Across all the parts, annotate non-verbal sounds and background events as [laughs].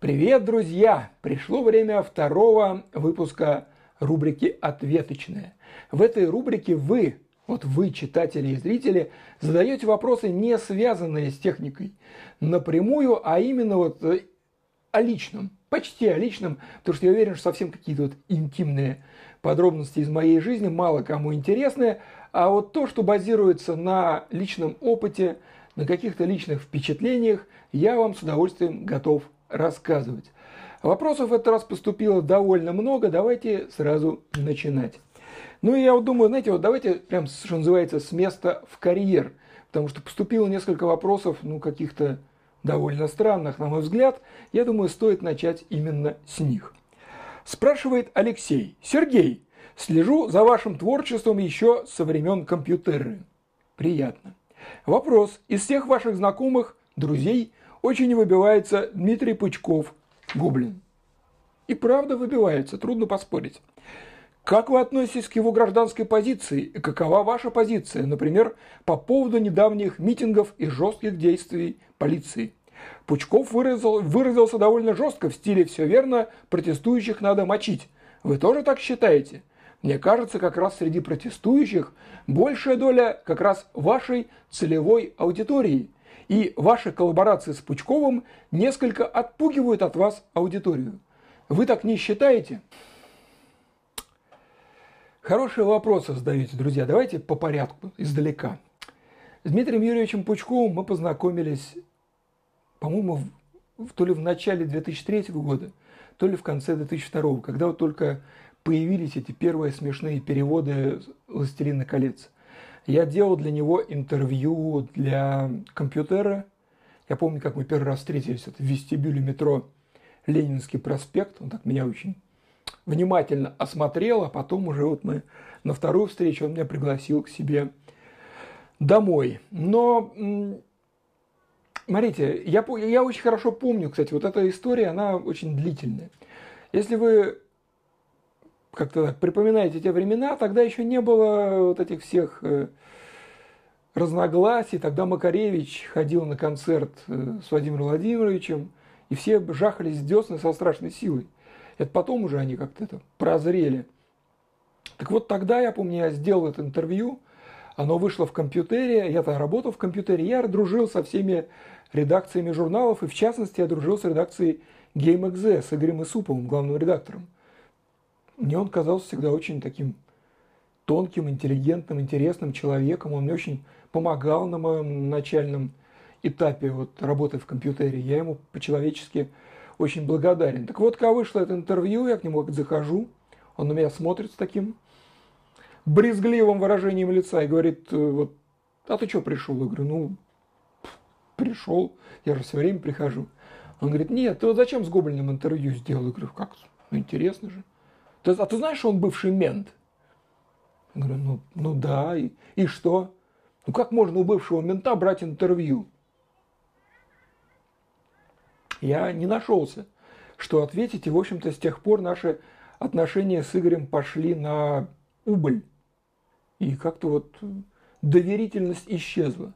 Привет, друзья! Пришло время второго выпуска рубрики «Ответочная». В этой рубрике вы, вот вы, читатели и зрители, задаете вопросы, не связанные с техникой, напрямую, а именно вот э, о личном, почти о личном, потому что я уверен, что совсем какие-то вот интимные подробности из моей жизни мало кому интересны, а вот то, что базируется на личном опыте, на каких-то личных впечатлениях, я вам с удовольствием готов рассказывать. Вопросов в этот раз поступило довольно много, давайте сразу начинать. Ну и я вот думаю, знаете, вот давайте прям, что называется, с места в карьер, потому что поступило несколько вопросов, ну, каких-то довольно странных, на мой взгляд. Я думаю, стоит начать именно с них. Спрашивает Алексей. Сергей, слежу за вашим творчеством еще со времен компьютера. Приятно. Вопрос. Из всех ваших знакомых, друзей, очень выбивается Дмитрий Пучков, Гоблин. И правда выбивается, трудно поспорить. Как вы относитесь к его гражданской позиции и какова ваша позиция, например, по поводу недавних митингов и жестких действий полиции? Пучков выразил, выразился довольно жестко в стиле «все верно, протестующих надо мочить». Вы тоже так считаете? Мне кажется, как раз среди протестующих большая доля как раз вашей целевой аудитории – и ваши коллаборации с Пучковым несколько отпугивают от вас аудиторию. Вы так не считаете? Хорошие вопросы задаете, друзья. Давайте по порядку, издалека. С Дмитрием Юрьевичем Пучковым мы познакомились, по-моему, то ли в начале 2003 года, то ли в конце 2002, когда вот только появились эти первые смешные переводы «Властелина колец». Я делал для него интервью для компьютера. Я помню, как мы первый раз встретились в вестибюле метро Ленинский проспект. Он так меня очень внимательно осмотрел, а потом уже вот мы на вторую встречу он меня пригласил к себе домой. Но, смотрите, я, я очень хорошо помню, кстати, вот эта история, она очень длительная. Если вы как-то так припоминаете те времена, тогда еще не было вот этих всех э, разногласий. Тогда Макаревич ходил на концерт э, с Владимиром Владимировичем, и все жахались с десны со страшной силой. Это потом уже они как-то это прозрели. Так вот тогда, я помню, я сделал это интервью, оно вышло в компьютере, я тогда работал в компьютере, я дружил со всеми редакциями журналов, и в частности я дружил с редакцией GameXZ, с Игорем Исуповым, главным редактором. Мне он казался всегда очень таким тонким, интеллигентным, интересным человеком. Он мне очень помогал на моем начальном этапе вот, работы в компьютере. Я ему по-человечески очень благодарен. Так вот, когда вышло это интервью, я к нему захожу, он на меня смотрит с таким брезгливым выражением лица и говорит, э, вот, а ты что пришел? Я говорю, ну, пришел, я же все время прихожу. Он говорит, нет, ты вот зачем с Гоблиным интервью сделал? Я говорю, как, ну, интересно же. А ты знаешь, что он бывший мент? Я говорю, ну, ну да, и, и что? Ну как можно у бывшего мента брать интервью? Я не нашелся, что ответить, и, в общем-то, с тех пор наши отношения с Игорем пошли на убыль. И как-то вот доверительность исчезла.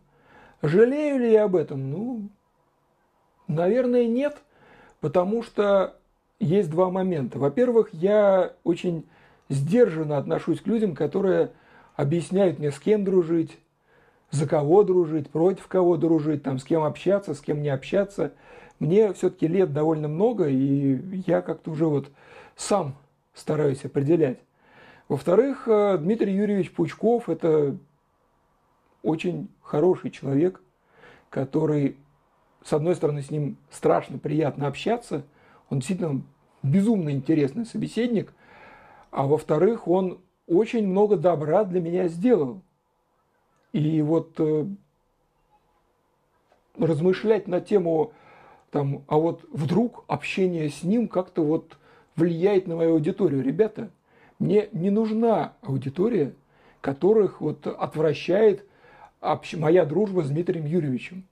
Жалею ли я об этом? Ну, наверное, нет, потому что есть два момента. Во-первых, я очень сдержанно отношусь к людям, которые объясняют мне, с кем дружить, за кого дружить, против кого дружить, там, с кем общаться, с кем не общаться. Мне все-таки лет довольно много, и я как-то уже вот сам стараюсь определять. Во-вторых, э, Дмитрий Юрьевич Пучков – это очень хороший человек, который, с одной стороны, с ним страшно приятно общаться, он действительно безумно интересный собеседник, а во-вторых, он очень много добра для меня сделал. И вот э, размышлять на тему, там, а вот вдруг общение с ним как-то вот влияет на мою аудиторию. Ребята, мне не нужна аудитория, которых вот отвращает общ... моя дружба с Дмитрием Юрьевичем.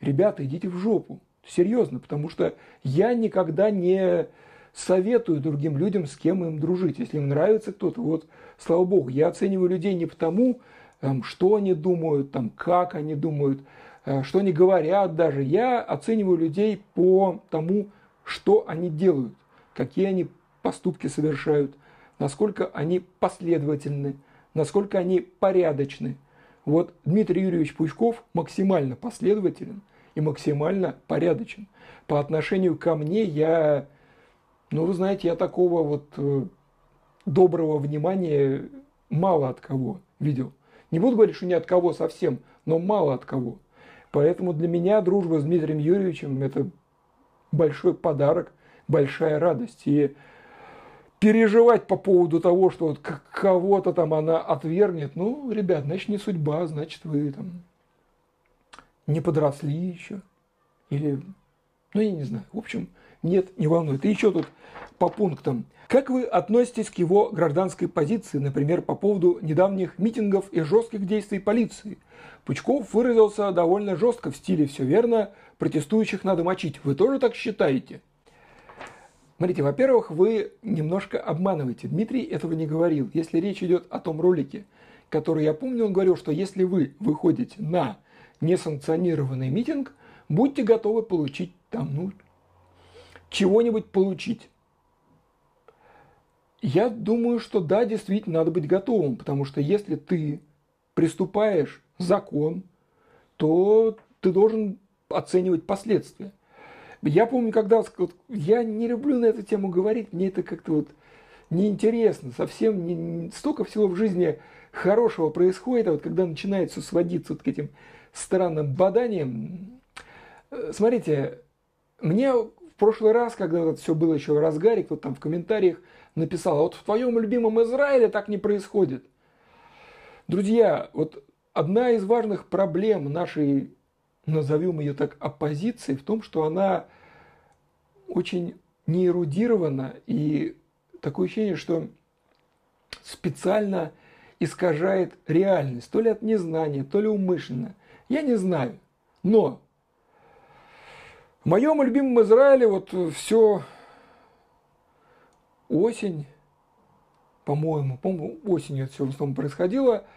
Ребята, идите в жопу. Серьезно, потому что я никогда не советую другим людям, с кем им дружить. Если им нравится кто-то, вот, слава богу, я оцениваю людей не потому, там, что они думают, там, как они думают, э, что они говорят даже. Я оцениваю людей по тому, что они делают, какие они поступки совершают, насколько они последовательны, насколько они порядочны. Вот Дмитрий Юрьевич Пучков максимально последователен и максимально порядочен. По отношению ко мне я, ну вы знаете, я такого вот э, доброго внимания мало от кого видел. Не буду говорить, что ни от кого совсем, но мало от кого. Поэтому для меня дружба с Дмитрием Юрьевичем – это большой подарок, большая радость. И переживать по поводу того, что вот кого-то там она отвергнет, ну, ребят, значит, не судьба, значит, вы там не подросли еще. Или, ну, я не знаю. В общем, нет, не волнует. И еще тут по пунктам. Как вы относитесь к его гражданской позиции, например, по поводу недавних митингов и жестких действий полиции? Пучков выразился довольно жестко в стиле «все верно», протестующих надо мочить. Вы тоже так считаете? Смотрите, во-первых, вы немножко обманываете. Дмитрий этого не говорил. Если речь идет о том ролике, который я помню, он говорил, что если вы выходите на несанкционированный митинг, будьте готовы получить там, ну, чего-нибудь получить. Я думаю, что да, действительно, надо быть готовым, потому что если ты приступаешь закон, то ты должен оценивать последствия. Я помню, когда вот, я не люблю на эту тему говорить, мне это как-то вот неинтересно, совсем не, столько всего в жизни хорошего происходит, а вот когда начинается сводиться вот к этим странным баданиям. Э, смотрите, мне прошлый раз, когда вот все было еще в разгаре, кто-то там в комментариях написал, а вот в твоем любимом Израиле так не происходит. Друзья, вот одна из важных проблем нашей назовем ее так, оппозицией в том, что она очень неэрудирована и такое ощущение, что специально искажает реальность, то ли от незнания, то ли умышленно. Я не знаю. Но в моем любимом Израиле вот все осень, по-моему, по-моему, осенью это все в основном происходило –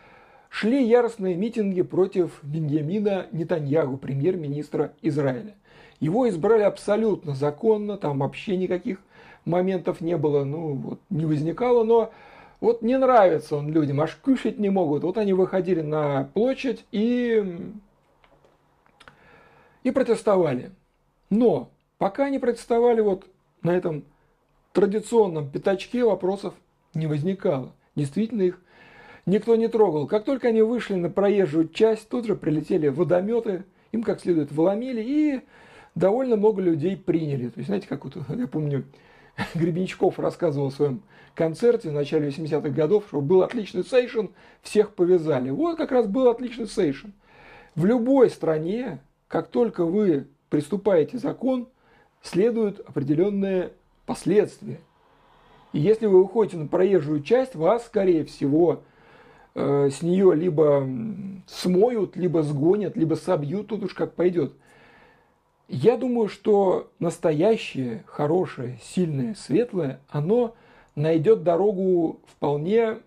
шли яростные митинги против Беньямина Нетаньягу, премьер-министра Израиля. Его избрали абсолютно законно, там вообще никаких моментов не было, ну вот не возникало, но вот не нравится он людям, аж кушать не могут. Вот они выходили на площадь и, и протестовали. Но пока они протестовали вот на этом традиционном пятачке, вопросов не возникало. Действительно их никто не трогал. Как только они вышли на проезжую часть, тут же прилетели водометы, им как следует вломили, и довольно много людей приняли. То есть, знаете, как вот, я помню, [laughs] Гребенщиков рассказывал в своем концерте в начале 80-х годов, что был отличный сейшн, всех повязали. Вот как раз был отличный сейшн. В любой стране, как только вы приступаете закон, следуют определенные последствия. И если вы выходите на проезжую часть, вас, скорее всего, Э, с нее либо смоют, либо сгонят, либо собьют, тут уж как пойдет. Я думаю, что настоящее, хорошее, сильное, светлое, оно найдет дорогу вполне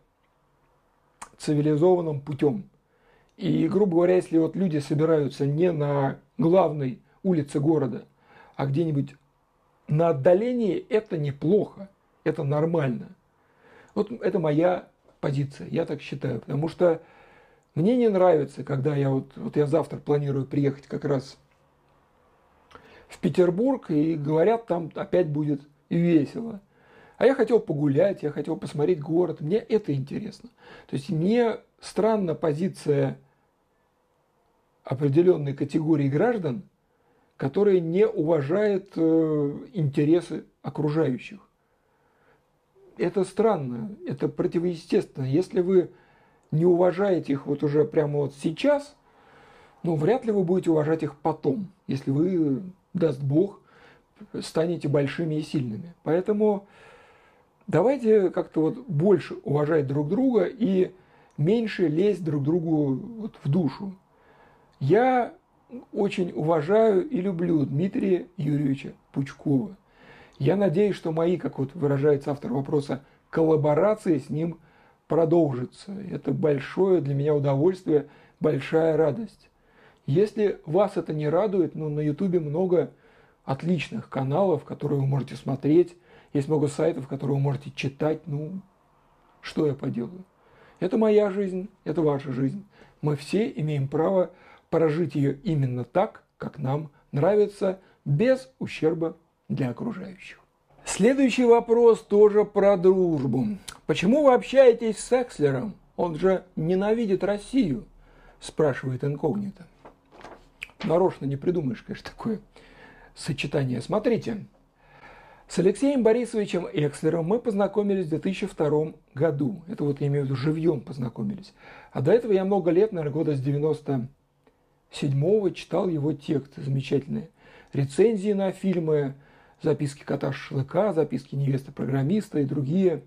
цивилизованным путем. И, грубо говоря, если вот люди собираются не на главной улице города, а где-нибудь на отдалении, это неплохо, это нормально. Вот это моя позиция, я так считаю, потому что мне не нравится, когда я вот, вот я завтра планирую приехать как раз в Петербург, и говорят, там опять будет весело. А я хотел погулять, я хотел посмотреть город, мне это интересно. То есть мне странна позиция определенной категории граждан, которые не уважают э, интересы окружающих это странно, это противоестественно. Если вы не уважаете их вот уже прямо вот сейчас, ну, вряд ли вы будете уважать их потом, если вы, даст Бог, станете большими и сильными. Поэтому давайте как-то вот больше уважать друг друга и меньше лезть друг другу вот в душу. Я очень уважаю и люблю Дмитрия Юрьевича Пучкова. Я надеюсь, что мои, как вот выражается автор вопроса, коллаборации с ним продолжатся. Это большое для меня удовольствие, большая радость. Если вас это не радует, ну, на Ютубе много отличных каналов, которые вы можете смотреть. Есть много сайтов, которые вы можете читать. Ну, что я поделаю? Это моя жизнь, это ваша жизнь. Мы все имеем право прожить ее именно так, как нам нравится, без ущерба для окружающих. Следующий вопрос тоже про дружбу. Почему вы общаетесь с Экслером? Он же ненавидит Россию, спрашивает инкогнито. Нарочно не придумаешь, конечно, такое сочетание. Смотрите, с Алексеем Борисовичем Экслером мы познакомились в 2002 году. Это вот я имею в виду живьем познакомились. А до этого я много лет, наверное, года с 97-го читал его тексты замечательные. Рецензии на фильмы, записки кота шашлыка, записки невесты программиста и другие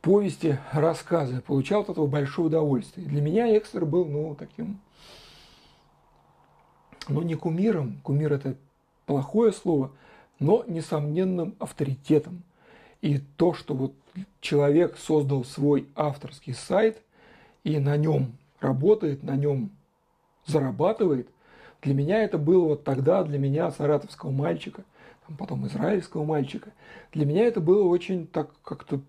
повести, рассказы. Получал от этого большое удовольствие. Для меня Экслер был, ну, таким, ну, не кумиром. Кумир – это плохое слово – но несомненным авторитетом. И то, что вот человек создал свой авторский сайт и на нем работает, на нем зарабатывает, для меня это было вот тогда, для меня, саратовского мальчика, потом израильского мальчика, для меня это было очень так как-то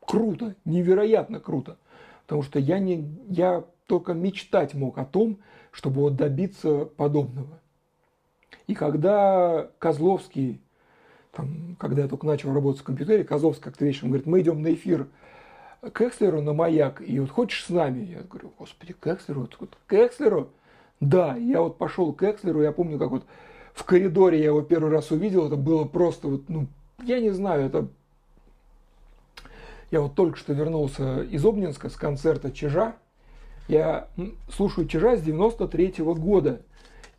круто, невероятно круто. Потому что я, не, я только мечтать мог о том, чтобы вот добиться подобного. И когда Козловский, там, когда я только начал работать в компьютере, Козловский как-то вечером говорит, мы идем на эфир к Экслеру на маяк, и вот хочешь с нами? Я говорю, господи, к Экслеру? К Экслеру? Да, я вот пошел к Экслеру, я помню, как вот в коридоре я его первый раз увидел, это было просто вот, ну, я не знаю, это... Я вот только что вернулся из Обнинска с концерта Чижа. Я слушаю Чижа с 93 -го года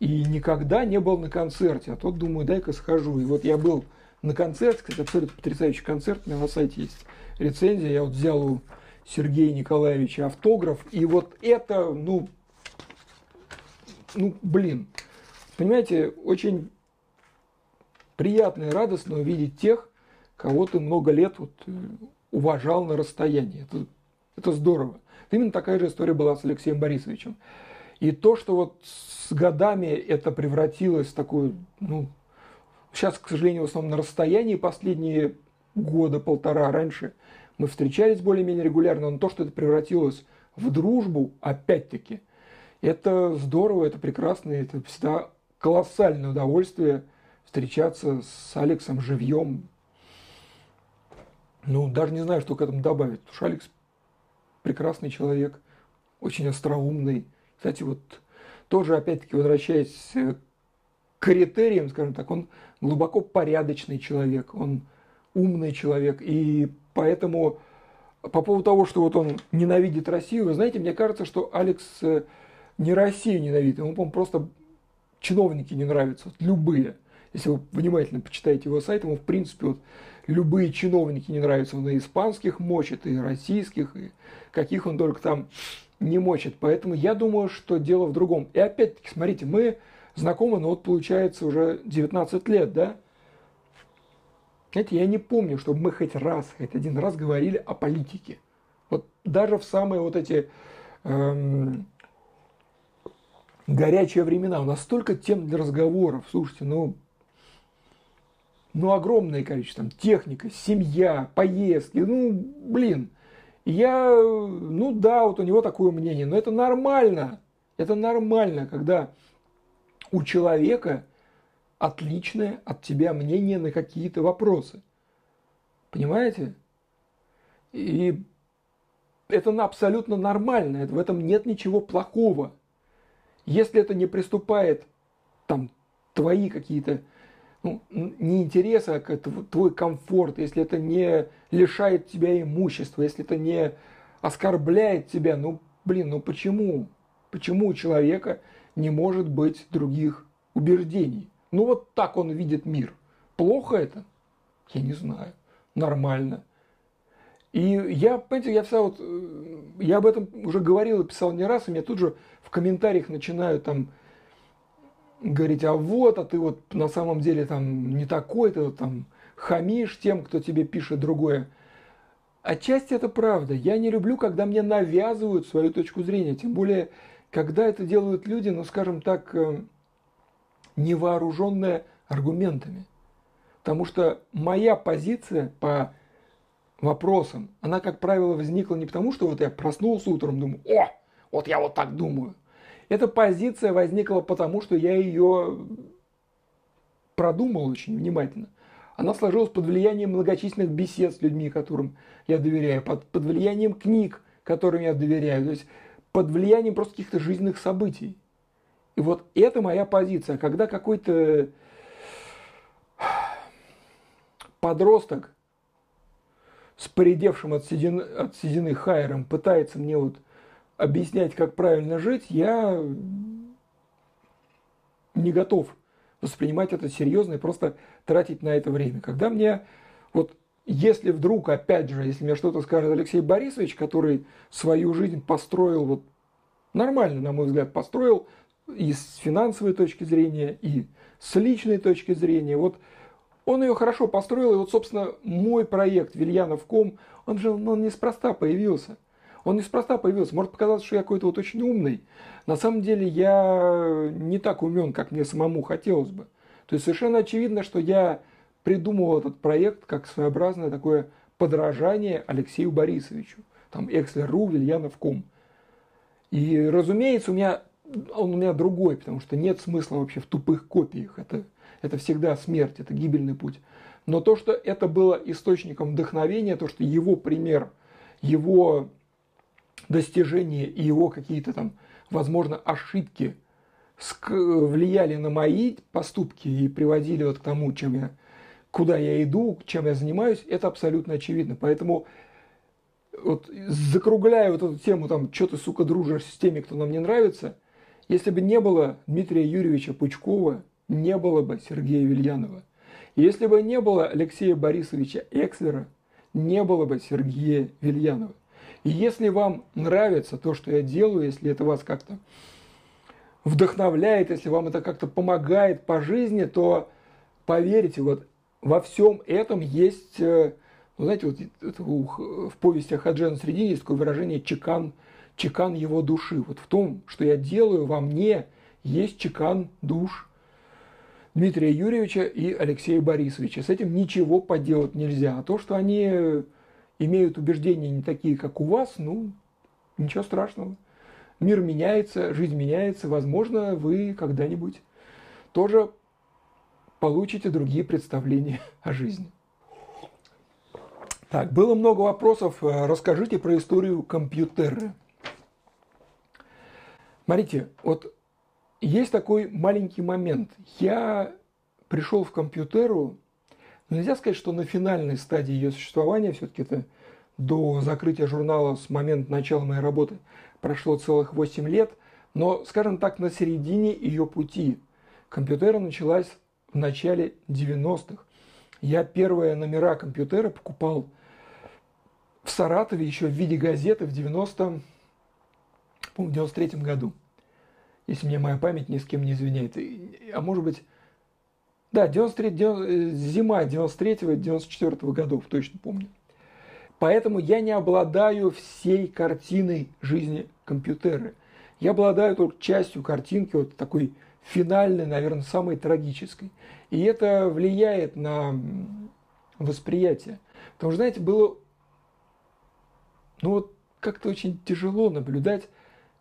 и никогда не был на концерте. А тот думаю, дай-ка схожу. И вот я был на концерте, кстати, абсолютно потрясающий концерт, у меня на сайте есть рецензия, я вот взял у Сергея Николаевича автограф, и вот это, ну, ну, блин, понимаете, очень приятно и радостно увидеть тех, кого ты много лет вот э, уважал на расстоянии. Это, это здорово. Именно такая же история была с Алексеем Борисовичем. И то, что вот с годами это превратилось в такую, ну, сейчас, к сожалению, в основном на расстоянии последние года, полтора раньше мы встречались более-менее регулярно, но то, что это превратилось в дружбу, опять-таки, это здорово, это прекрасно, это всегда колоссальное удовольствие встречаться с Алексом живьем. Ну, даже не знаю, что к этому добавить, потому что Алекс прекрасный человек, очень остроумный, кстати, вот тоже, опять-таки, возвращаясь к критериям, скажем так, он глубоко порядочный человек, он умный человек, и поэтому по поводу того, что вот он ненавидит Россию, вы знаете, мне кажется, что Алекс э, не Россию ненавидит, ему, по просто чиновники не нравятся, вот любые. Если вы внимательно почитаете его сайт, ему, в принципе, вот любые чиновники не нравятся. Он и испанских мочит, и российских, и каких он только там не мочит. Поэтому я думаю, что дело в другом. И опять-таки, смотрите, мы знакомы, ну вот получается уже 19 лет, да? Знаете, я не помню, чтобы мы хоть раз, хоть один раз говорили о политике. Вот даже в самые вот эти эм, горячие времена у нас столько тем для разговоров. Слушайте, ну, ну огромное количество. Там, техника, семья, поездки. Ну, блин, я, ну да, вот у него такое мнение, но это нормально. Это нормально, когда у человека отличное от тебя мнение на какие-то вопросы. Понимаете? И это абсолютно нормально, в этом нет ничего плохого. Если это не приступает там твои какие-то ну, не интерес, а твой комфорт, если это не лишает тебя имущества, если это не оскорбляет тебя, ну, блин, ну почему? Почему у человека не может быть других убеждений? Ну, вот так он видит мир. Плохо это? Я не знаю. Нормально. И я, понимаете, я вся вот, э, я об этом уже говорил и писал не раз, и мне тут же в комментариях начинают там говорить, а вот, а ты вот на самом деле там не такой, ты вот там хамишь тем, кто тебе пишет другое. Отчасти это правда. Я не люблю, когда мне навязывают свою точку зрения. Тем более, когда это делают люди, ну, скажем так, э, невооруженная аргументами. Потому что моя позиция по вопросам, она, как правило, возникла не потому, что вот я проснулся утром, думаю, о, вот я вот так думаю. Эта позиция возникла потому, что я ее продумал очень внимательно. Она сложилась под влиянием многочисленных бесед с людьми, которым я доверяю, под, под влиянием книг, которым я доверяю, то есть под влиянием просто каких-то жизненных событий. И вот это моя позиция. Когда какой-то подросток с поредевшим от седины, от седины хайером пытается мне вот объяснять, как правильно жить, я не готов воспринимать это серьезно и просто тратить на это время. Когда мне вот если вдруг, опять же, если мне что-то скажет Алексей Борисович, который свою жизнь построил вот нормально, на мой взгляд, построил и с финансовой точки зрения, и с личной точки зрения, вот он ее хорошо построил, и вот, собственно, мой проект Вильянов.ком, он же он неспроста появился. Он неспроста появился. Может показаться, что я какой-то вот очень умный. На самом деле я не так умен, как мне самому хотелось бы. То есть совершенно очевидно, что я придумал этот проект как своеобразное такое подражание Алексею Борисовичу. Там Экслер.ру, Вильянов.ком. И, разумеется, у меня, он у меня другой, потому что нет смысла вообще в тупых копиях. Это, это всегда смерть, это гибельный путь. Но то, что это было источником вдохновения, то, что его пример, его достижения и его какие-то там, возможно, ошибки влияли на мои поступки и приводили вот к тому, чем я куда я иду, чем я занимаюсь, это абсолютно очевидно. Поэтому вот закругляя вот эту тему, там, что ты, сука, дружишь с теми, кто нам не нравится, если бы не было Дмитрия Юрьевича Пучкова, не было бы Сергея Вильянова. если бы не было Алексея Борисовича Экслера, не было бы Сергея Вильянова. И если вам нравится то, что я делаю, если это вас как-то вдохновляет, если вам это как-то помогает по жизни, то поверьте, вот во всем этом есть, э, ну, знаете, вот в повести о Хаджана Средине есть такое выражение «чекан, чекан его души». Вот в том, что я делаю, во мне есть чекан душ Дмитрия Юрьевича и Алексея Борисовича. С этим ничего поделать нельзя. А то, что они имеют убеждения не такие, как у вас, ну, ничего страшного. Мир меняется, жизнь меняется. Возможно, вы когда-нибудь тоже получите другие представления [laughs] о жизни. Так, было много вопросов. Расскажите про историю компьютера. Смотрите, вот есть такой маленький момент. Я пришел в компьютеру, нельзя сказать, что на финальной стадии ее существования, все-таки это до закрытия журнала с момента начала моей работы прошло целых 8 лет, но, скажем так, на середине ее пути компьютера началась в начале 90-х. Я первые номера компьютера покупал в Саратове еще в виде газеты в 90 по 93 году. Если мне моя память ни с кем не извиняет. А может быть, да, 93, 90, зима 93-94 годов, точно помню. Поэтому я не обладаю всей картиной жизни компьютера. Я обладаю только частью картинки, вот такой финальной, наверное, самой трагической. И это влияет на восприятие. Потому что, знаете, было ну вот как-то очень тяжело наблюдать,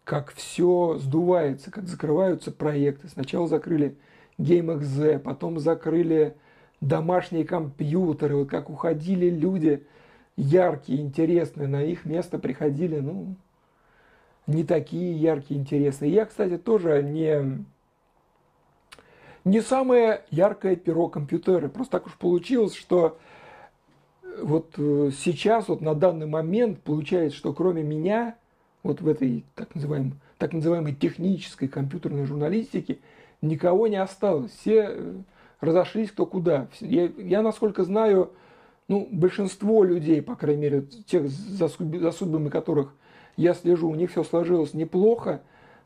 как все сдувается, как закрываются проекты. Сначала закрыли GameXZ, потом закрыли домашние компьютеры, вот как уходили люди яркие, интересные, на их место приходили, ну, не такие яркие, интересные. Я, кстати, тоже не не самое яркое перо компьютера. Просто так уж получилось, что вот э, сейчас, вот на данный момент получается, что кроме меня, вот в этой так называемой, так называемой технической компьютерной журналистике, никого не осталось. Все э, разошлись кто куда. Я, я насколько знаю, ну, большинство людей, по крайней мере, тех, за, за судьбами которых я слежу, у них все сложилось неплохо,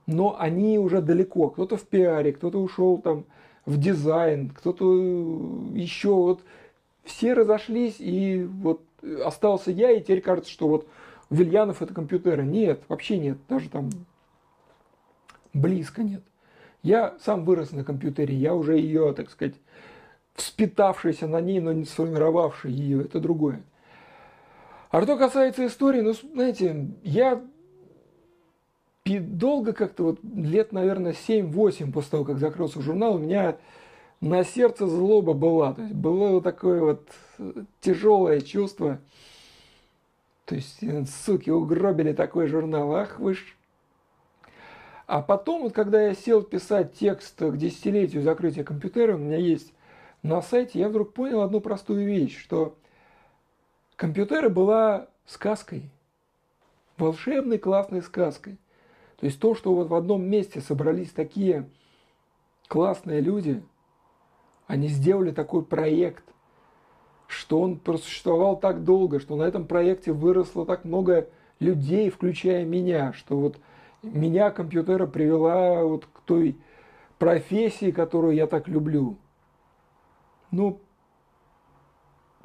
но они уже далеко. Кто-то в пиаре, кто-то ушел там в дизайн, кто-то э, еще. Вот все разошлись, и вот остался я, и теперь кажется, что вот Вильянов это компьютеры. Нет, вообще нет, даже там близко нет. Я сам вырос на компьютере, я уже ее, так сказать, вспитавшийся на ней, но не сформировавший ее, это другое. А что касается истории, ну, знаете, я долго как-то, вот лет, наверное, 7-8 после того, как закрылся журнал, у меня на сердце злоба была. То есть было вот такое вот тяжелое чувство. То есть, суки, угробили такой журнал. Ах вы ж. А потом, вот когда я сел писать текст к десятилетию закрытия компьютера, у меня есть на сайте, я вдруг понял одну простую вещь, что компьютеры была сказкой, волшебной классной сказкой. То есть то, что вот в одном месте собрались такие классные люди, они сделали такой проект, что он просуществовал так долго, что на этом проекте выросло так много людей, включая меня, что вот меня компьютера привела вот к той профессии, которую я так люблю. Ну,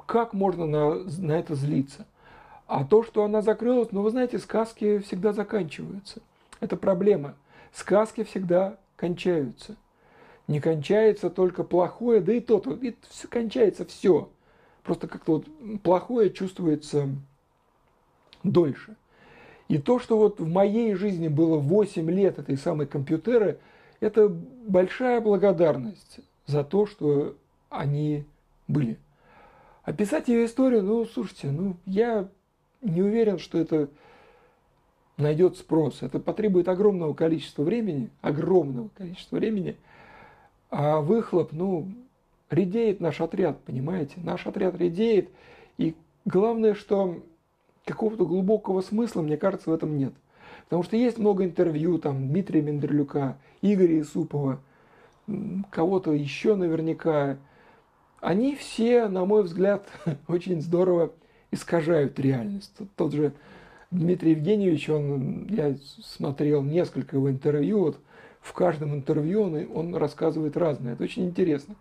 как можно на, на это злиться? А то, что она закрылась, ну, вы знаете, сказки всегда заканчиваются. Это проблема. Сказки всегда кончаются. Не кончается только плохое, да и то, и все, кончается все. Просто как-то вот плохое чувствуется дольше. И то, что вот в моей жизни было 8 лет этой самой компьютеры, это большая благодарность за то, что они были. Описать ее историю, ну, слушайте, ну, я не уверен, что это найдет спрос. Это потребует огромного количества времени, огромного количества времени, а выхлоп, ну, редеет наш отряд, понимаете? Наш отряд редеет, и главное, что какого-то глубокого смысла, мне кажется, в этом нет. Потому что есть много интервью, там, Дмитрия Мендерлюка, Игоря Исупова, кого-то еще наверняка. Они все, на мой взгляд, [laughs] очень здорово искажают реальность. Тот же Дмитрий Евгеньевич, он, я смотрел несколько его интервью, вот в каждом интервью он, он рассказывает разное. Это очень интересно.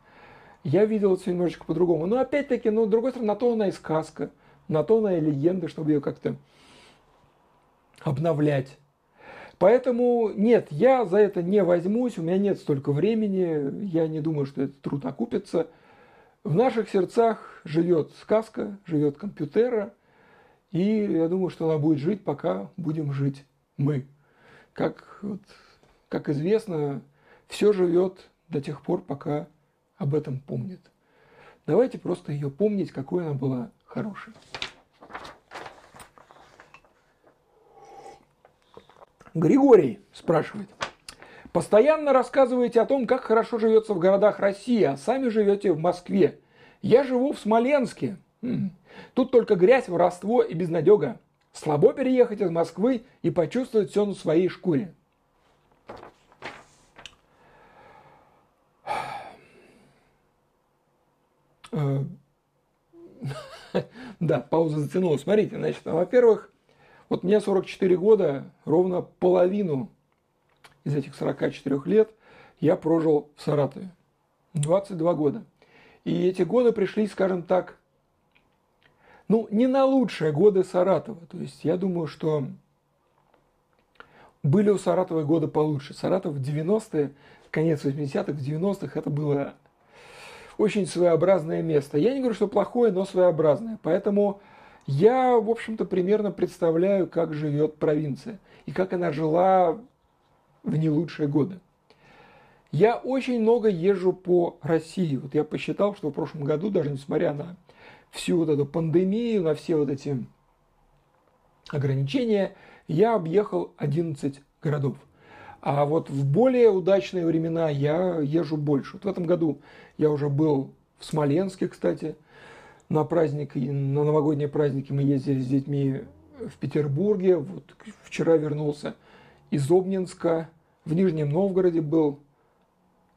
Я видел это все немножечко по-другому. Но опять-таки, ну, с другой стороны, на то она и сказка, на то она и легенда, чтобы ее как-то обновлять. Поэтому нет, я за это не возьмусь, у меня нет столько времени, я не думаю, что этот труд окупится. В наших сердцах живет сказка, живет компьютера – и я думаю, что она будет жить, пока будем жить мы. Как, вот, как известно, все живет до тех пор, пока об этом помнит. Давайте просто ее помнить, какой она была хорошей. Григорий спрашивает. Постоянно рассказываете о том, как хорошо живется в городах России, а сами живете в Москве. Я живу в Смоленске. Тут только грязь, воровство и безнадега. Слабо переехать из Москвы и почувствовать все на своей шкуре. [laughs] да, пауза затянулась. Смотрите, значит, во-первых, вот мне 44 года, ровно половину из этих 44 лет я прожил в Саратове. 22 года. И эти годы пришли, скажем так, ну, не на лучшие годы Саратова. То есть я думаю, что были у Саратова годы получше. Саратов в 90-е, конец 80-х, в 90-х это было очень своеобразное место. Я не говорю, что плохое, но своеобразное. Поэтому я, в общем-то, примерно представляю, как живет провинция и как она жила в не лучшие годы. Я очень много езжу по России. Вот я посчитал, что в прошлом году, даже несмотря на всю вот эту пандемию, на все вот эти ограничения, я объехал 11 городов. А вот в более удачные времена я езжу больше. Вот в этом году я уже был в Смоленске, кстати, на праздник, на новогодние праздники мы ездили с детьми в Петербурге. Вот вчера вернулся из Обнинска, в Нижнем Новгороде был.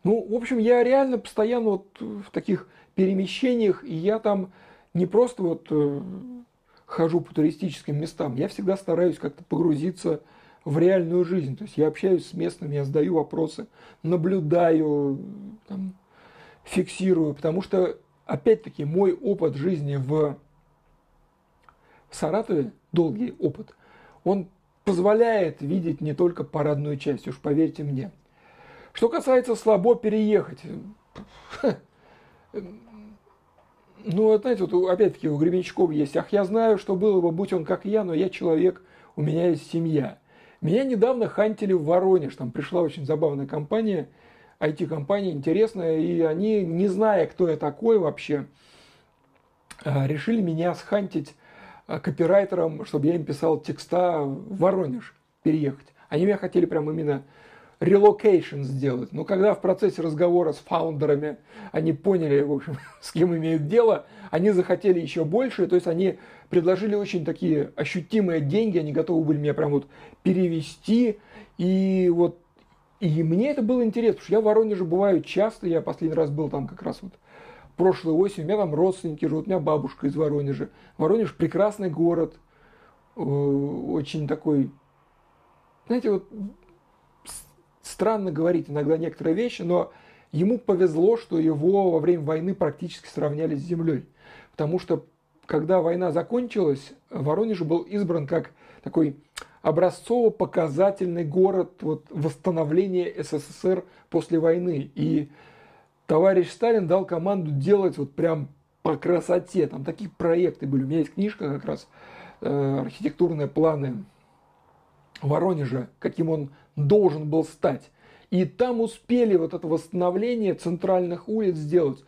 Ну, в общем, я реально постоянно вот в таких перемещениях, и я там не просто вот э, хожу по туристическим местам, я всегда стараюсь как-то погрузиться в реальную жизнь. То есть я общаюсь с местными, я задаю вопросы, наблюдаю, там, фиксирую, потому что, опять-таки, мой опыт жизни в Саратове, долгий опыт, он позволяет видеть не только парадную часть, уж поверьте мне. Что касается слабо переехать, [laughs] ну, знаете, вот опять-таки у Гребенщикова есть, ах, я знаю, что было бы, будь он как я, но я человек, у меня есть семья. Меня недавно хантили в Воронеж, там пришла очень забавная компания, IT-компания интересная, и они, не зная, кто я такой вообще, а, решили меня схантить а, копирайтером, чтобы я им писал текста в Воронеж, переехать. Они меня хотели прям именно relocation сделать. Но когда в процессе разговора с фаундерами они поняли, в общем, [laughs] с кем имеют дело, они захотели еще больше, то есть они предложили очень такие ощутимые деньги, они готовы были меня прям вот перевести, и вот и мне это было интересно, потому что я в Воронеже бываю часто, я последний раз был там как раз вот прошлой осенью, у меня там родственники живут, у меня бабушка из Воронежа. Воронеж прекрасный город, э, очень такой, знаете, вот странно говорить иногда некоторые вещи, но ему повезло, что его во время войны практически сравняли с землей. Потому что когда война закончилась, Воронеж был избран как такой образцово-показательный город вот, восстановления СССР после войны. И товарищ Сталин дал команду делать вот прям по красоте. Там такие проекты были. У меня есть книжка как раз э, «Архитектурные планы Воронежа», каким он должен был стать. И там успели вот это восстановление центральных улиц сделать.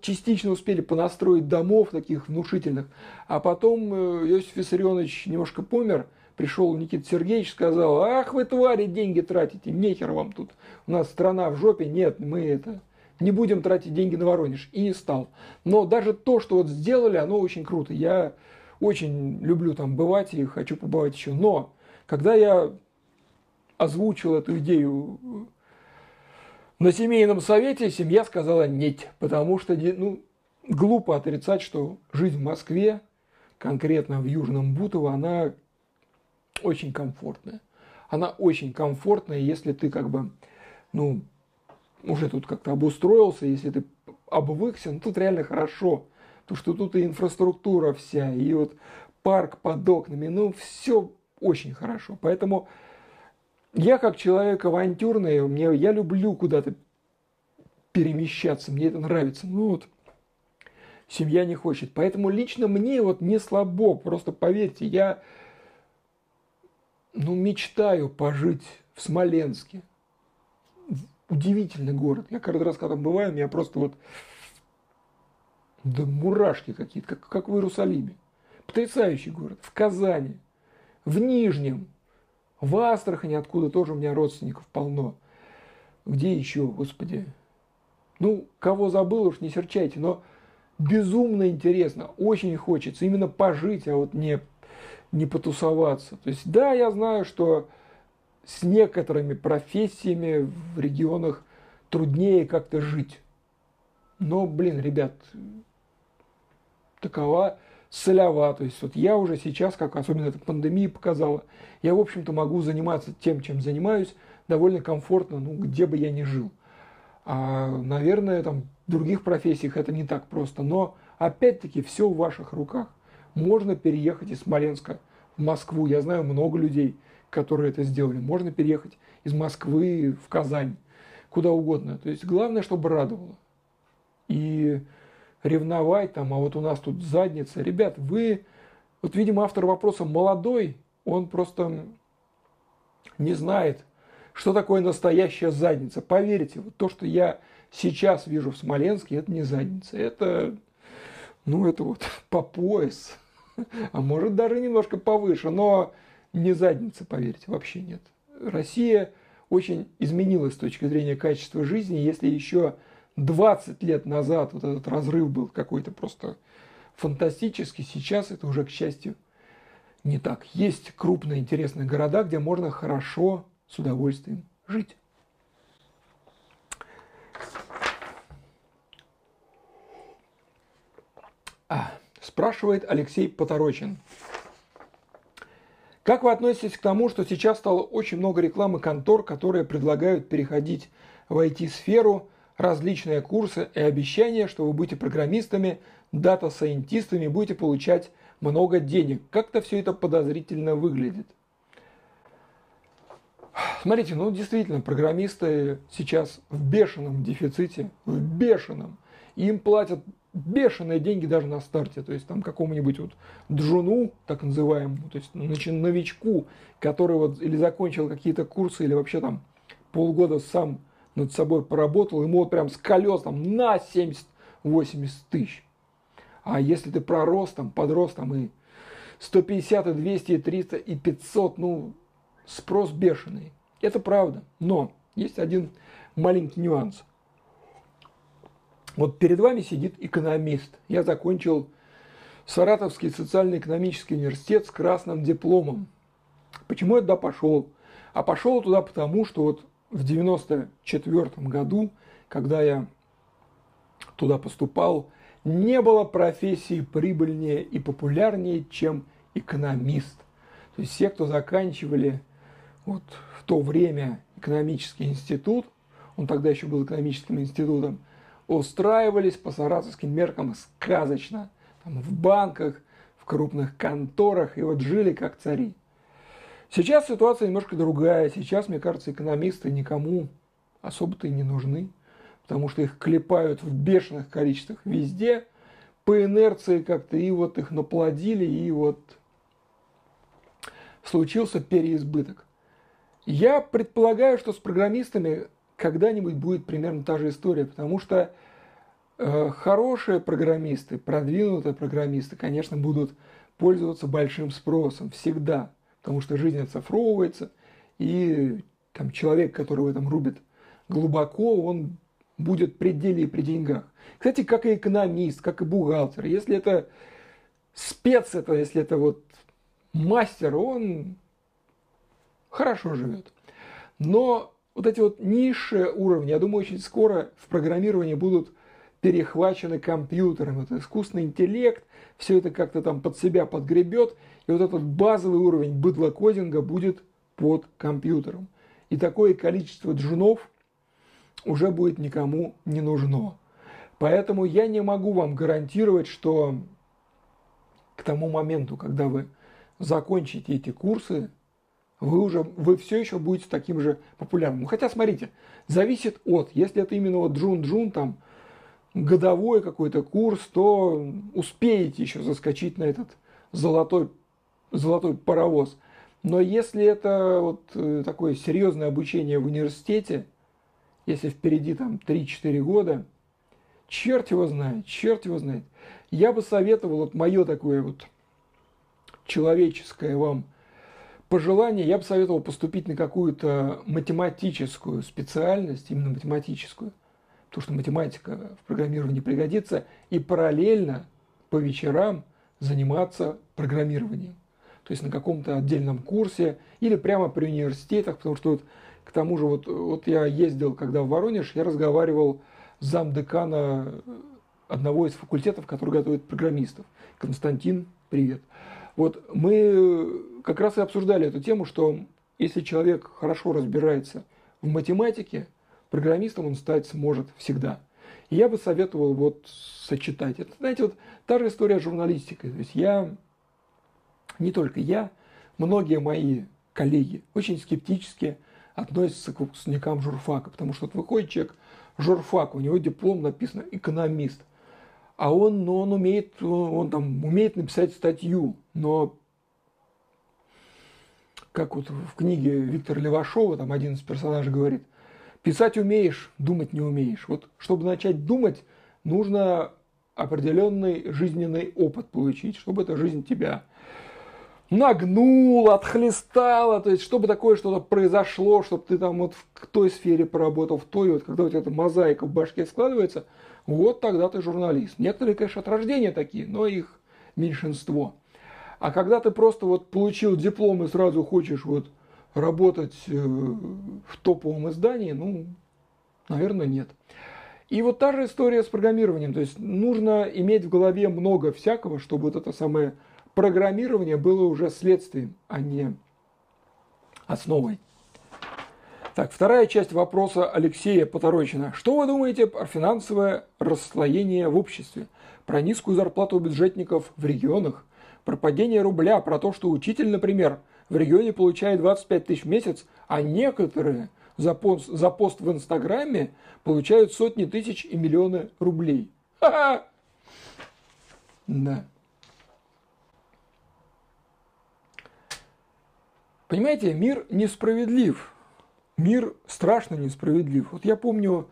Частично успели понастроить домов таких внушительных. А потом э, Иосиф Виссарионович немножко помер, пришел Никита Сергеевич, сказал, ах вы твари, деньги тратите, нехер вам тут. У нас страна в жопе, нет, мы это не будем тратить деньги на Воронеж. И не стал. Но даже то, что вот сделали, оно очень круто. Я очень люблю там бывать и хочу побывать еще. Но когда я озвучил эту идею на семейном совете, семья сказала нет, потому что ну, глупо отрицать, что жизнь в Москве, конкретно в Южном Бутово, она очень комфортная. Она очень комфортная, если ты как бы, ну, уже тут как-то обустроился, если ты обвыкся, ну тут реально хорошо. Потому что тут и инфраструктура вся, и вот парк под окнами, ну все очень хорошо. Поэтому я как человек авантюрный, мне, я люблю куда-то перемещаться, мне это нравится. Ну вот, семья не хочет. Поэтому лично мне вот не слабо, просто поверьте, я ну, мечтаю пожить в Смоленске. Удивительный город. Я каждый раз, когда бываю, меня просто вот да мурашки какие-то, как, как в Иерусалиме. Потрясающий город. В Казани, в Нижнем, в Астрахани, откуда тоже у меня родственников полно. Где еще, господи? Ну, кого забыл, уж не серчайте, но безумно интересно, очень хочется именно пожить, а вот не, не потусоваться. То есть, да, я знаю, что с некоторыми профессиями в регионах труднее как-то жить. Но, блин, ребят, такова солева. То есть вот я уже сейчас, как особенно эта пандемия показала, я, в общем-то, могу заниматься тем, чем занимаюсь, довольно комфортно, ну, где бы я ни жил. А, наверное, там в других профессиях это не так просто. Но, опять-таки, все в ваших руках. Можно переехать из Смоленска Москву. Я знаю много людей, которые это сделали. Можно переехать из Москвы в Казань, куда угодно. То есть главное, чтобы радовало. И ревновать там, а вот у нас тут задница. Ребят, вы, вот, видимо, автор вопроса молодой, он просто не знает, что такое настоящая задница. Поверьте, вот то, что я сейчас вижу в Смоленске, это не задница, это, ну, это вот [laughs] по пояс, [laughs] а может даже немножко повыше, но не задница, поверьте, вообще нет. Россия очень изменилась с точки зрения качества жизни, если еще 20 лет назад вот этот разрыв был какой-то просто фантастический, сейчас это уже, к счастью, не так. Есть крупные интересные города, где можно хорошо, с удовольствием жить. А, спрашивает Алексей Поторочин. Как вы относитесь к тому, что сейчас стало очень много рекламы контор, которые предлагают переходить в IT-сферу – различные курсы и обещания, что вы будете программистами, дата-сайентистами, будете получать много денег. Как-то все это подозрительно выглядит. Смотрите, ну действительно, программисты сейчас в бешеном дефиците, в бешеном. Им платят бешеные деньги даже на старте. То есть там какому-нибудь вот джуну, так называемому, то есть новичку, который вот или закончил какие-то курсы, или вообще там полгода сам над собой поработал, ему вот прям с колес там на 70-80 тысяч. А если ты пророс там, подрос там и 150, и 200, и 300, и 500, ну, спрос бешеный. Это правда. Но есть один маленький нюанс. Вот перед вами сидит экономист. Я закончил Саратовский социально-экономический университет с красным дипломом. Почему я туда пошел? А пошел туда потому, что вот в 94 году, когда я туда поступал, не было профессии прибыльнее и популярнее, чем экономист. То есть все, кто заканчивали вот в то время экономический институт, он тогда еще был экономическим институтом, устраивались по саратовским меркам сказочно. Там, в банках, в крупных конторах, и вот жили как цари. Сейчас ситуация немножко другая. Сейчас, мне кажется, экономисты никому особо-то и не нужны, потому что их клепают в бешеных количествах везде, по инерции как-то, и вот их наплодили, и вот случился переизбыток. Я предполагаю, что с программистами когда-нибудь будет примерно та же история, потому что э, хорошие программисты, продвинутые программисты, конечно, будут пользоваться большим спросом всегда, потому что жизнь оцифровывается, и там человек, который в этом рубит глубоко, он будет при деле и при деньгах. Кстати, как и экономист, как и бухгалтер, если это спец, это, если это вот мастер, он хорошо живет. Но вот эти вот низшие уровни, я думаю, очень скоро в программировании будут перехвачены компьютером. Это искусственный интеллект, все это как-то там под себя подгребет, и вот этот базовый уровень быдлокодинга будет под компьютером. И такое количество джунов уже будет никому не нужно. Поэтому я не могу вам гарантировать, что к тому моменту, когда вы закончите эти курсы, вы уже, вы все еще будете таким же популярным. Ну, хотя, смотрите, зависит от, если это именно вот джун-джун, там, годовой какой-то курс, то успеете еще заскочить на этот золотой, золотой паровоз. Но если это вот э, такое серьезное обучение в университете, если впереди там 3-4 года, черт его знает, черт его знает. Я бы советовал, вот мое такое вот человеческое вам пожелание, я бы советовал поступить на какую-то математическую специальность, именно математическую, потому что математика в программировании пригодится, и параллельно по вечерам заниматься программированием. То есть на каком-то отдельном курсе или прямо при университетах, потому что вот, к тому же вот, вот я ездил, когда в Воронеж, я разговаривал с замдекана одного из факультетов, который готовит программистов. Константин, привет. Вот мы как раз и обсуждали эту тему, что если человек хорошо разбирается в математике, программистом он стать сможет всегда. И я бы советовал вот сочетать. Это, знаете, вот та же история с журналистикой. То есть я, не только я, многие мои коллеги очень скептически относятся к выпускникам журфака, потому что вот выходит человек журфак, у него диплом написано экономист – а он, ну, он умеет, он там умеет написать статью, но как вот в книге Виктора Левашова, там один из персонажей говорит, писать умеешь, думать не умеешь. Вот чтобы начать думать, нужно определенный жизненный опыт получить, чтобы эта жизнь тебя нагнула, отхлестала, то есть чтобы такое что-то произошло, чтобы ты там вот в той сфере поработал, в той, вот когда у тебя эта мозаика в башке складывается – вот тогда ты журналист. Некоторые, конечно, от рождения такие, но их меньшинство. А когда ты просто вот получил диплом и сразу хочешь вот работать э, в топовом издании, ну, наверное, нет. И вот та же история с программированием. То есть нужно иметь в голове много всякого, чтобы вот это самое программирование было уже следствием, а не основой. Так, вторая часть вопроса Алексея Поторочина. Что вы думаете про финансовое расслоение в обществе? Про низкую зарплату бюджетников в регионах? Про падение рубля? Про то, что учитель, например, в регионе получает 25 тысяч в месяц, а некоторые за пост, за пост в Инстаграме получают сотни тысяч и миллионы рублей. Ха-ха! Да. Понимаете, мир несправедлив. Мир страшно несправедлив. Вот я помню,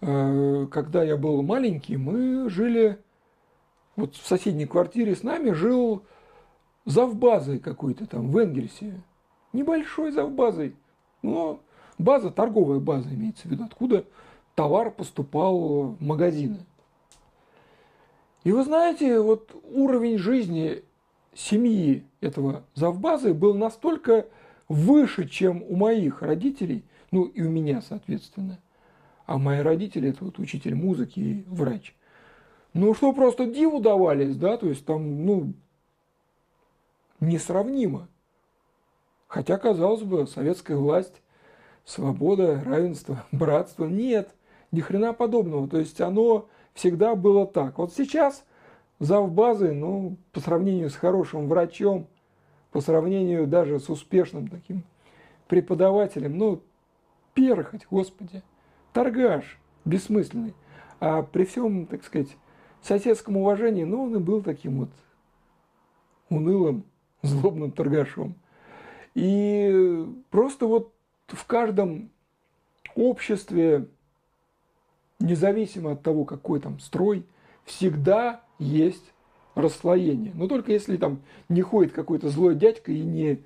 э, когда я был маленький, мы жили, вот в соседней квартире с нами жил завбазой какой-то там в Энгельсе. Небольшой завбазой. Но база, торговая база имеется в виду, откуда товар поступал в магазины. И вы знаете, вот уровень жизни семьи этого завбазы был настолько выше, чем у моих родителей, ну и у меня, соответственно. А мои родители – это вот учитель музыки и врач. Ну, что просто диву давались, да, то есть там, ну, несравнимо. Хотя, казалось бы, советская власть, свобода, равенство, [laughs] братство. Нет, ни хрена подобного. То есть оно всегда было так. Вот сейчас завбазы, ну, по сравнению с хорошим врачом, по сравнению даже с успешным таким преподавателем, ну, перхоть, господи, торгаш бессмысленный. А при всем, так сказать, соседском уважении, ну, он и был таким вот унылым, злобным торгашом. И просто вот в каждом обществе, независимо от того, какой там строй, всегда есть расслоение. Но только если там не ходит какой-то злой дядька и не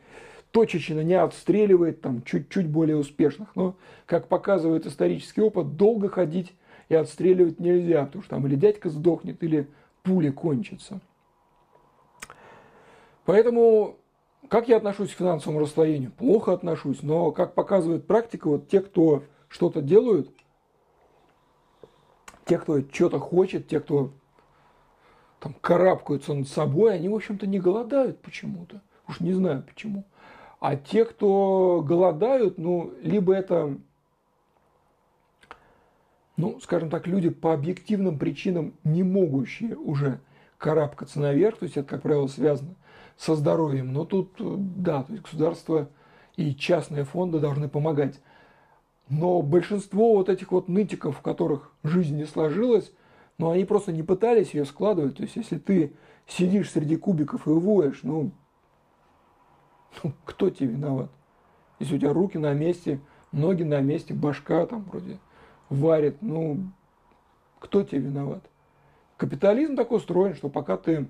точечно не отстреливает там чуть-чуть более успешных. Но, как показывает исторический опыт, долго ходить и отстреливать нельзя, потому что там или дядька сдохнет, или пуля кончится. Поэтому как я отношусь к финансовому расслоению? Плохо отношусь, но, как показывает практика, вот те, кто что-то делают, те, кто что-то хочет, те, кто там карабкаются над собой, они, в общем-то, не голодают почему-то. Уж не знаю почему. А те, кто голодают, ну, либо это, ну, скажем так, люди по объективным причинам не могущие уже карабкаться наверх, то есть это, как правило, связано со здоровьем. Но тут, да, то есть государство и частные фонды должны помогать. Но большинство вот этих вот нытиков, в которых жизнь не сложилась, но они просто не пытались ее складывать. То есть, если ты сидишь среди кубиков и воешь, ну, ну, кто тебе виноват? Если у тебя руки на месте, ноги на месте, башка там вроде варит, ну, кто тебе виноват? Капитализм так устроен, что пока ты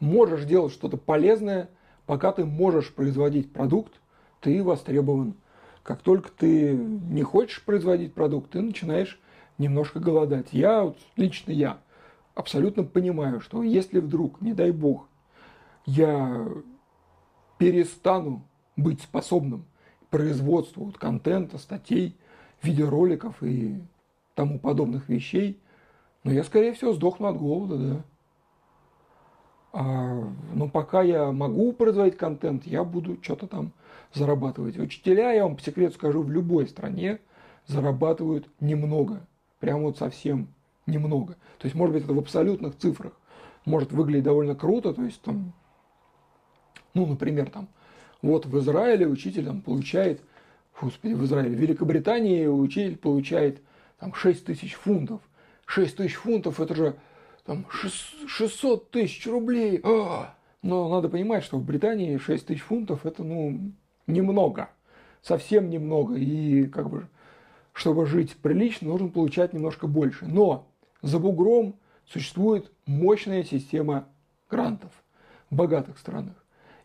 можешь делать что-то полезное, пока ты можешь производить продукт, ты востребован. Как только ты не хочешь производить продукт, ты начинаешь немножко голодать. Я, вот, лично я, абсолютно понимаю, что если вдруг, не дай бог, я перестану быть способным к производству вот, контента, статей, видеороликов и тому подобных вещей, но я, скорее всего, сдохну от голода, да. А, но пока я могу производить контент, я буду что-то там зарабатывать. Учителя, я вам по секрету скажу, в любой стране зарабатывают немного прям вот совсем немного. То есть, может быть, это в абсолютных цифрах может выглядеть довольно круто, то есть там, ну, например, там, вот в Израиле учитель там получает, господи, в Израиле, в Великобритании учитель получает там 6 тысяч фунтов. 6 тысяч фунтов, это же там 600 тысяч рублей. А! Но надо понимать, что в Британии 6 тысяч фунтов это, ну, немного. Совсем немного. И как бы чтобы жить прилично, нужно получать немножко больше. Но за бугром существует мощная система грантов в богатых странах.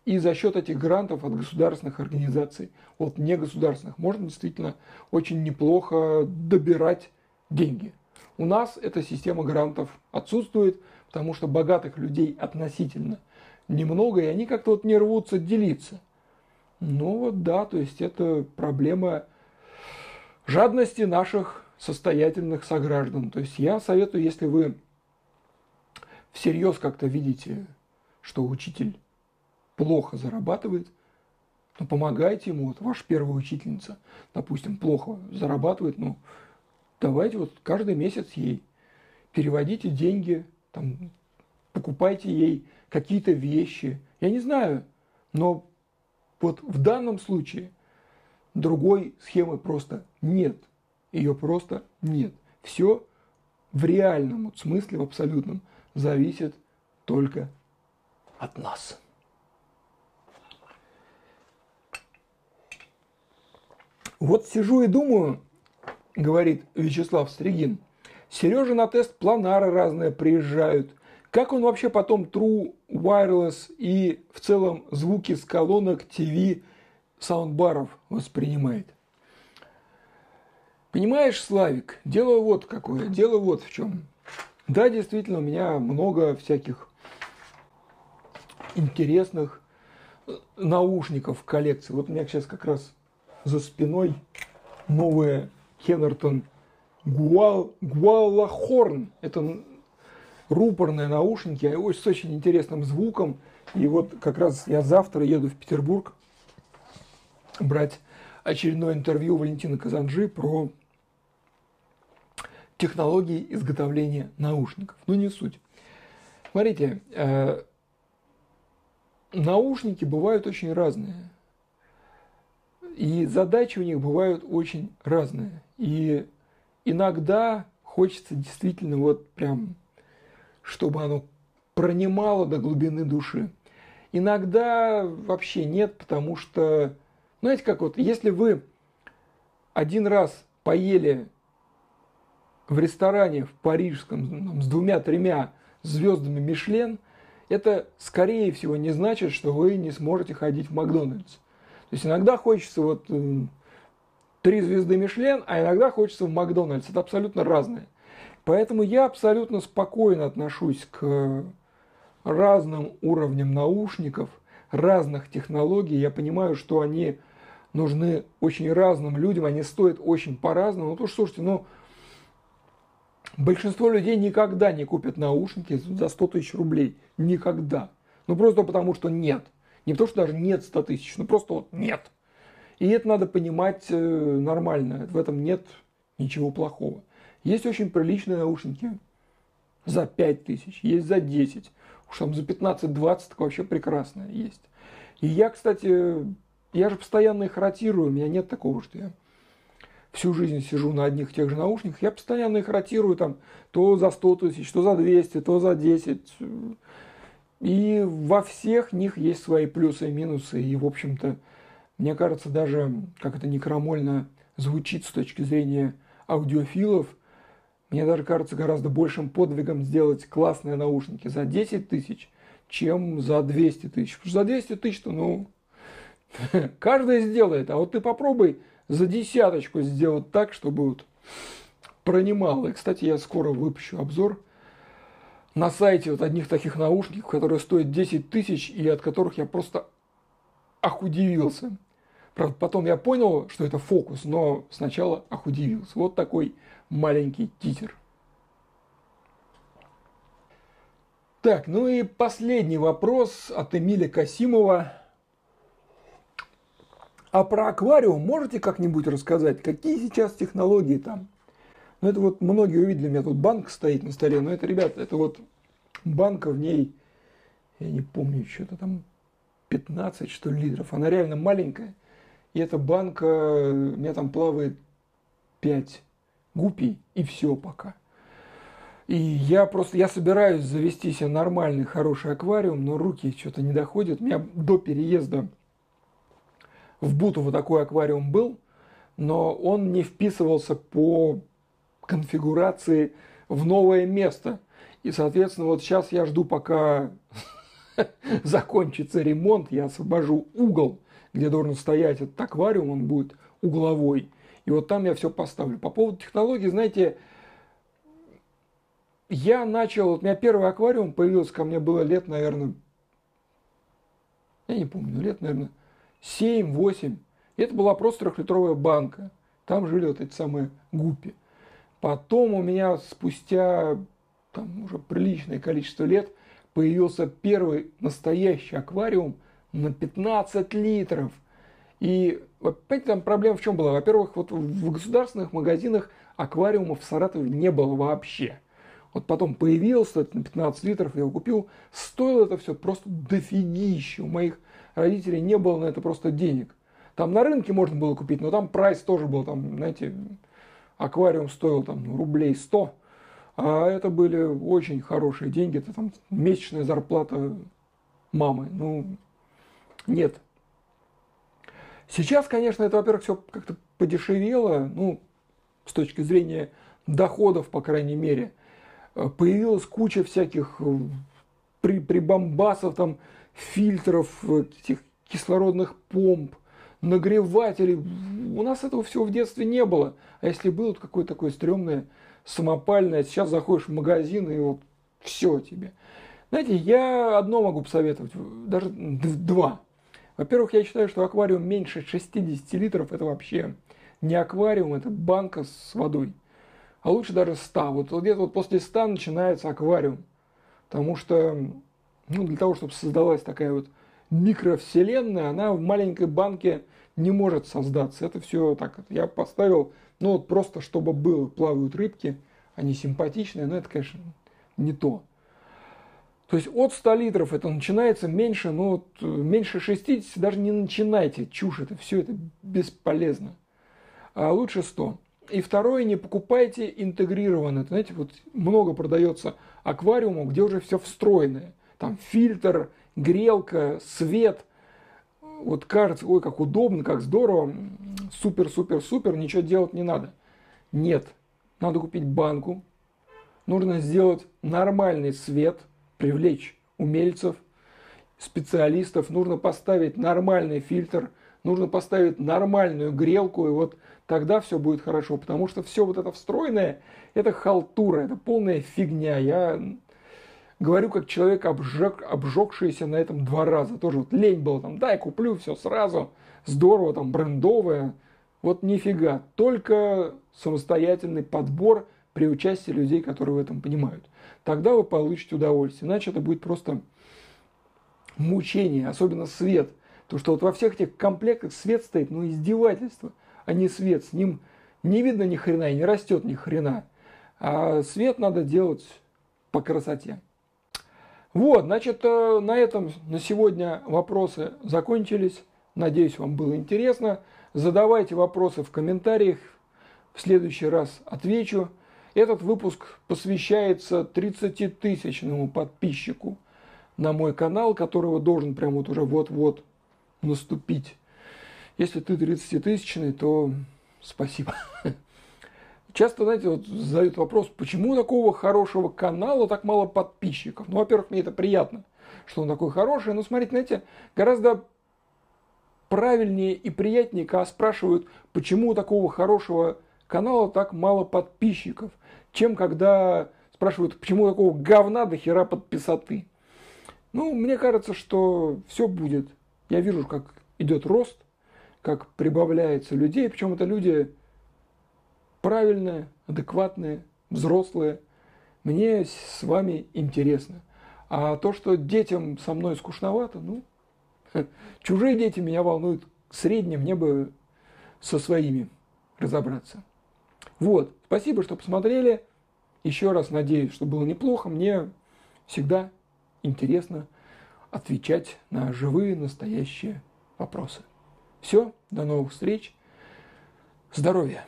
И за счет этих грантов от государственных организаций, от негосударственных, можно действительно очень неплохо добирать деньги. У нас эта система грантов отсутствует, потому что богатых людей относительно немного, и они как-то вот не рвутся делиться. Ну вот да, то есть это проблема жадности наших состоятельных сограждан. То есть я советую, если вы всерьез как-то видите, что учитель плохо зарабатывает, ну, помогайте ему. Вот ваша первая учительница, допустим, плохо зарабатывает, ну, давайте вот каждый месяц ей переводите деньги, там, покупайте ей какие-то вещи. Я не знаю, но Вот в данном случае другой схемы просто нет. Ее просто нет. Все в реальном смысле, в абсолютном, зависит только от нас. Вот сижу и думаю, говорит Вячеслав Стригин, Сережа на тест планары разные приезжают. Как он вообще потом True Wireless и в целом звуки с колонок, ТВ, саундбаров воспринимает? Понимаешь, Славик, дело вот какое, дело вот в чем. Да, действительно, у меня много всяких интересных наушников в коллекции. Вот у меня сейчас как раз за спиной новые Хеннертон Гуал, Гуалахорн. Это рупорные наушники с очень интересным звуком. И вот как раз я завтра еду в Петербург брать очередное интервью Валентина Казанжи про технологии изготовления наушников. Но не суть. Смотрите, э, наушники бывают очень разные. И задачи у них бывают очень разные. И иногда хочется действительно вот прям, чтобы оно пронимало до глубины души. Иногда вообще нет, потому что, знаете, как вот, если вы один раз поели в ресторане в парижском с двумя-тремя звездами Мишлен, это, скорее всего, не значит, что вы не сможете ходить в Макдональдс. То есть иногда хочется вот э, три звезды Мишлен, а иногда хочется в Макдональдс. Это абсолютно разное. Поэтому я абсолютно спокойно отношусь к разным уровням наушников, разных технологий. Я понимаю, что они нужны очень разным людям, они стоят очень по-разному. Ну, то, слушайте, ну, большинство людей никогда не купят наушники за 100 тысяч рублей. Никогда. Ну, просто потому, что нет. Не то, что даже нет 100 тысяч, ну просто вот нет. И это надо понимать э, нормально. В этом нет ничего плохого. Есть очень приличные наушники за 5 тысяч, есть за 10. Уж там за 15-20 так вообще прекрасное есть. И я, кстати, я же постоянно их ротирую. У меня нет такого, что я всю жизнь сижу на одних и тех же наушниках. Я постоянно их ротирую там то за 100 тысяч, то за 200, то за 10. И во всех них есть свои плюсы и минусы. И, в общем-то, мне кажется, даже, как это некромольно звучит с точки зрения аудиофилов, мне даже кажется гораздо большим подвигом сделать классные наушники за 10 тысяч, чем за 200 тысяч. Потому что за 200 тысяч-то, ну, [laughs] каждый сделает. А вот ты попробуй за десяточку сделать так, чтобы вот пронимало. И, кстати, я скоро выпущу обзор на сайте вот одних таких наушников, которые стоят 10 тысяч и от которых я просто охудивился. Правда, потом я понял, что это фокус, но сначала охудивился. Вот такой маленький тизер. Так, ну и последний вопрос от Эмиля Касимова. А про аквариум можете как-нибудь рассказать? Какие сейчас технологии там? Ну, это вот многие увидели, у меня тут банк стоит на столе, но это, ребята, это вот банка, в ней, я не помню, что-то там 15, что ли, литров. Она реально маленькая. И эта банка, у меня там плавает 5 гупий, и все пока. И я просто, я собираюсь завести себе нормальный, хороший аквариум, но руки что-то не доходят. У меня до переезда в Бутово такой аквариум был, но он не вписывался по конфигурации в новое место. И, соответственно, вот сейчас я жду, пока [laughs] закончится ремонт, я освобожу угол, где должен стоять этот аквариум, он будет угловой. И вот там я все поставлю. По поводу технологий, знаете, я начал, вот у меня первый аквариум появился ко мне было лет, наверное, я не помню, лет, наверное, 7-8. Это была просто трехлитровая банка. Там жили вот эти самые гуппи. Потом у меня спустя там, уже приличное количество лет появился первый настоящий аквариум на 15 литров. И, понимаете, там проблема в чем была? Во-первых, вот в государственных магазинах аквариумов в Саратове не было вообще. Вот потом появился на 15 литров, я его купил. Стоило это все просто дофигища. У моих родителей не было на это просто денег. Там на рынке можно было купить, но там прайс тоже был, там, знаете, аквариум стоил там ну, рублей 100. А это были очень хорошие деньги. Это там месячная зарплата мамы. Ну, нет. Сейчас, конечно, это, во-первых, все как-то подешевело, ну, с точки зрения доходов, по крайней мере. Э, появилась куча всяких э, при, прибамбасов, там, фильтров, э, этих кислородных помп, нагревателей. У нас этого всего в детстве не было. А если было, то какое-то такое стрёмное, самопальное. Сейчас заходишь в магазин, и вот все тебе. Знаете, я одно могу посоветовать, даже [laughs] два. Во-первых, я считаю, что аквариум меньше 60 литров – это вообще не аквариум, это банка с водой. А лучше даже 100. Вот, вот где-то вот после 100 начинается аквариум. Потому что ну, для того, чтобы создалась такая вот микровселенная, она в маленькой банке не может создаться. Это все так. Я поставил, ну вот просто чтобы было, плавают рыбки, они симпатичные, но это, конечно, не то. То есть от 100 литров это начинается меньше, ну вот меньше 60 даже не начинайте, чушь это, все это бесполезно. А лучше 100. И второе, не покупайте интегрированное. Знаете, вот много продается аквариумов, где уже все встроенное. Там фильтр, грелка, свет. Вот кажется, ой, как удобно, как здорово, супер, супер, супер, ничего делать не надо. Нет, надо купить банку, нужно сделать нормальный свет, привлечь умельцев, специалистов, нужно поставить нормальный фильтр, нужно поставить нормальную грелку, и вот тогда все будет хорошо, потому что все вот это встроенное, это халтура, это полная фигня. Я говорю как человек, обжег, обжегшийся на этом два раза. Тоже вот лень было там, дай куплю все сразу, здорово, там брендовое. Вот нифига, только самостоятельный подбор при участии людей, которые в этом понимают. Тогда вы получите удовольствие. Иначе это будет просто мучение, особенно свет. То, что вот во всех этих комплектах свет стоит, ну издевательство, а не свет. С ним не видно ни хрена и не растет ни хрена. А свет надо делать по красоте. Вот, значит, э, на этом на сегодня вопросы закончились. Надеюсь, вам было интересно. Задавайте вопросы в комментариях. В следующий раз отвечу. Этот выпуск посвящается 30-тысячному подписчику на мой канал, которого должен прямо вот уже вот-вот наступить. Если ты 30-тысячный, то спасибо. [laughs] Часто, знаете, вот задают вопрос, почему у такого хорошего канала так мало подписчиков? Ну, во-первых, мне это приятно, что он такой хороший. Но, смотрите, знаете, гораздо правильнее и приятнее, когда спрашивают, почему у такого хорошего канала так мало подписчиков, чем когда спрашивают, почему у такого говна до хера подписоты. Ну, мне кажется, что все будет. Я вижу, как идет рост, как прибавляется людей, причем это люди правильные, адекватные, взрослые. Мне с вами интересно. А то, что детям со мной скучновато, ну, чужие дети меня волнуют. Средние мне бы со своими разобраться. Вот, спасибо, что посмотрели. Еще раз надеюсь, что было неплохо. Мне всегда интересно отвечать на живые, настоящие вопросы. Все, до новых встреч. Здоровья!